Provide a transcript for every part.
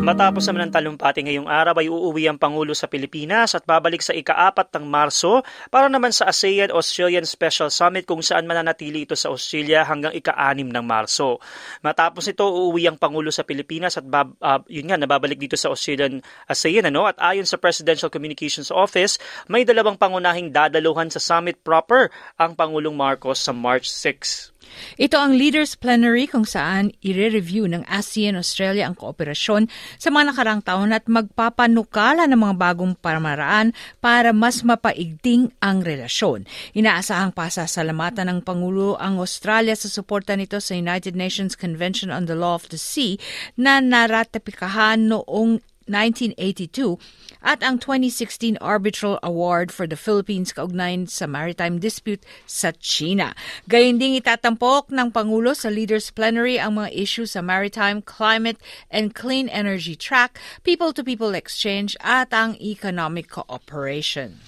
Matapos naman ng talumpati ngayong araw ay uuwi ang Pangulo sa Pilipinas at babalik sa ika-apat ng Marso para naman sa ASEAN-Australian Special Summit kung saan mananatili ito sa Australia hanggang ika-anim ng Marso. Matapos ito, uuwi ang Pangulo sa Pilipinas at bab, uh, yun nga, nababalik dito sa Australian ASEAN. Ano? At ayon sa Presidential Communications Office, may dalawang pangunahing dadaluhan sa summit proper ang Pangulong Marcos sa March 6. Ito ang Leaders Plenary kung saan i-review ng ASEAN-Australia ang kooperasyon sa mga nakarang taon at magpapanukala ng mga bagong pamaraan para mas mapaigting ang relasyon. Inaasahang pasasalamatan ng Pangulo ang Australia sa suporta nito sa United Nations Convention on the Law of the Sea na naratapikahan noong 1982 at ang 2016 Arbitral Award for the Philippines kaugnayan sa maritime dispute sa China. Gayun ding itatampok ng Pangulo sa Leaders Plenary ang mga issue sa maritime, climate, and clean energy track, people-to-people exchange at ang economic cooperation.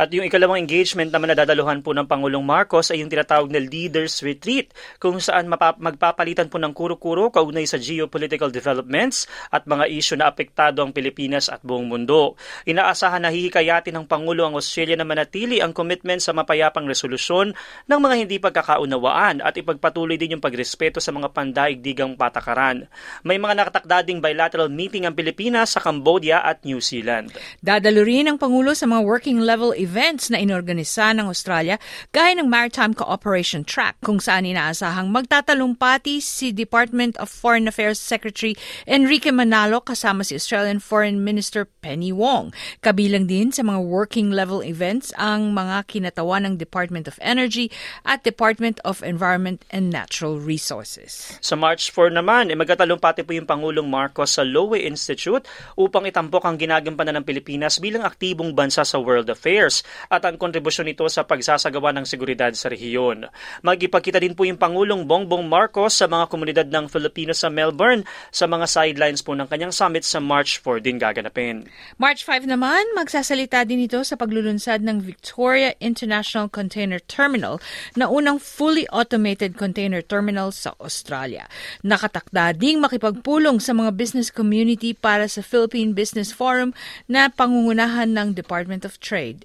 At yung ikalawang engagement naman na dadaluhan po ng Pangulong Marcos ay yung tinatawag na Leaders Retreat kung saan magpapalitan po ng kuro-kuro kaugnay sa geopolitical developments at mga isyu na apektado ang Pilipinas at buong mundo. Inaasahan na hihikayatin ng Pangulo ang Australia na manatili ang commitment sa mapayapang resolusyon ng mga hindi pagkakaunawaan at ipagpatuloy din yung pagrespeto sa mga pandaigdigang patakaran. May mga nakatakda bilateral meeting ang Pilipinas sa Cambodia at New Zealand. Dadalo rin ang Pangulo sa mga working level events na inorganisa ng Australia gaya ng Maritime Cooperation Track kung saan inaasahang magtatalumpati si Department of Foreign Affairs Secretary Enrique Manalo kasama si Australian Foreign Minister Penny Wong. Kabilang din sa mga working level events ang mga kinatawan ng Department of Energy at Department of Environment and Natural Resources. Sa March 4 naman, eh, magtatalumpati po yung Pangulong Marcos sa Lowe Institute upang itampok ang ginagampanan ng Pilipinas bilang aktibong bansa sa world Affairs at ang kontribusyon nito sa pagsasagawa ng seguridad sa rehiyon. Magipagkita din po yung Pangulong Bongbong Marcos sa mga komunidad ng Filipino sa Melbourne sa mga sidelines po ng kanyang summit sa March 4 din gaganapin. March 5 naman, magsasalita din ito sa paglulunsad ng Victoria International Container Terminal na unang fully automated container terminal sa Australia. Nakatakda ding makipagpulong sa mga business community para sa Philippine Business Forum na pangungunahan ng Department of Trade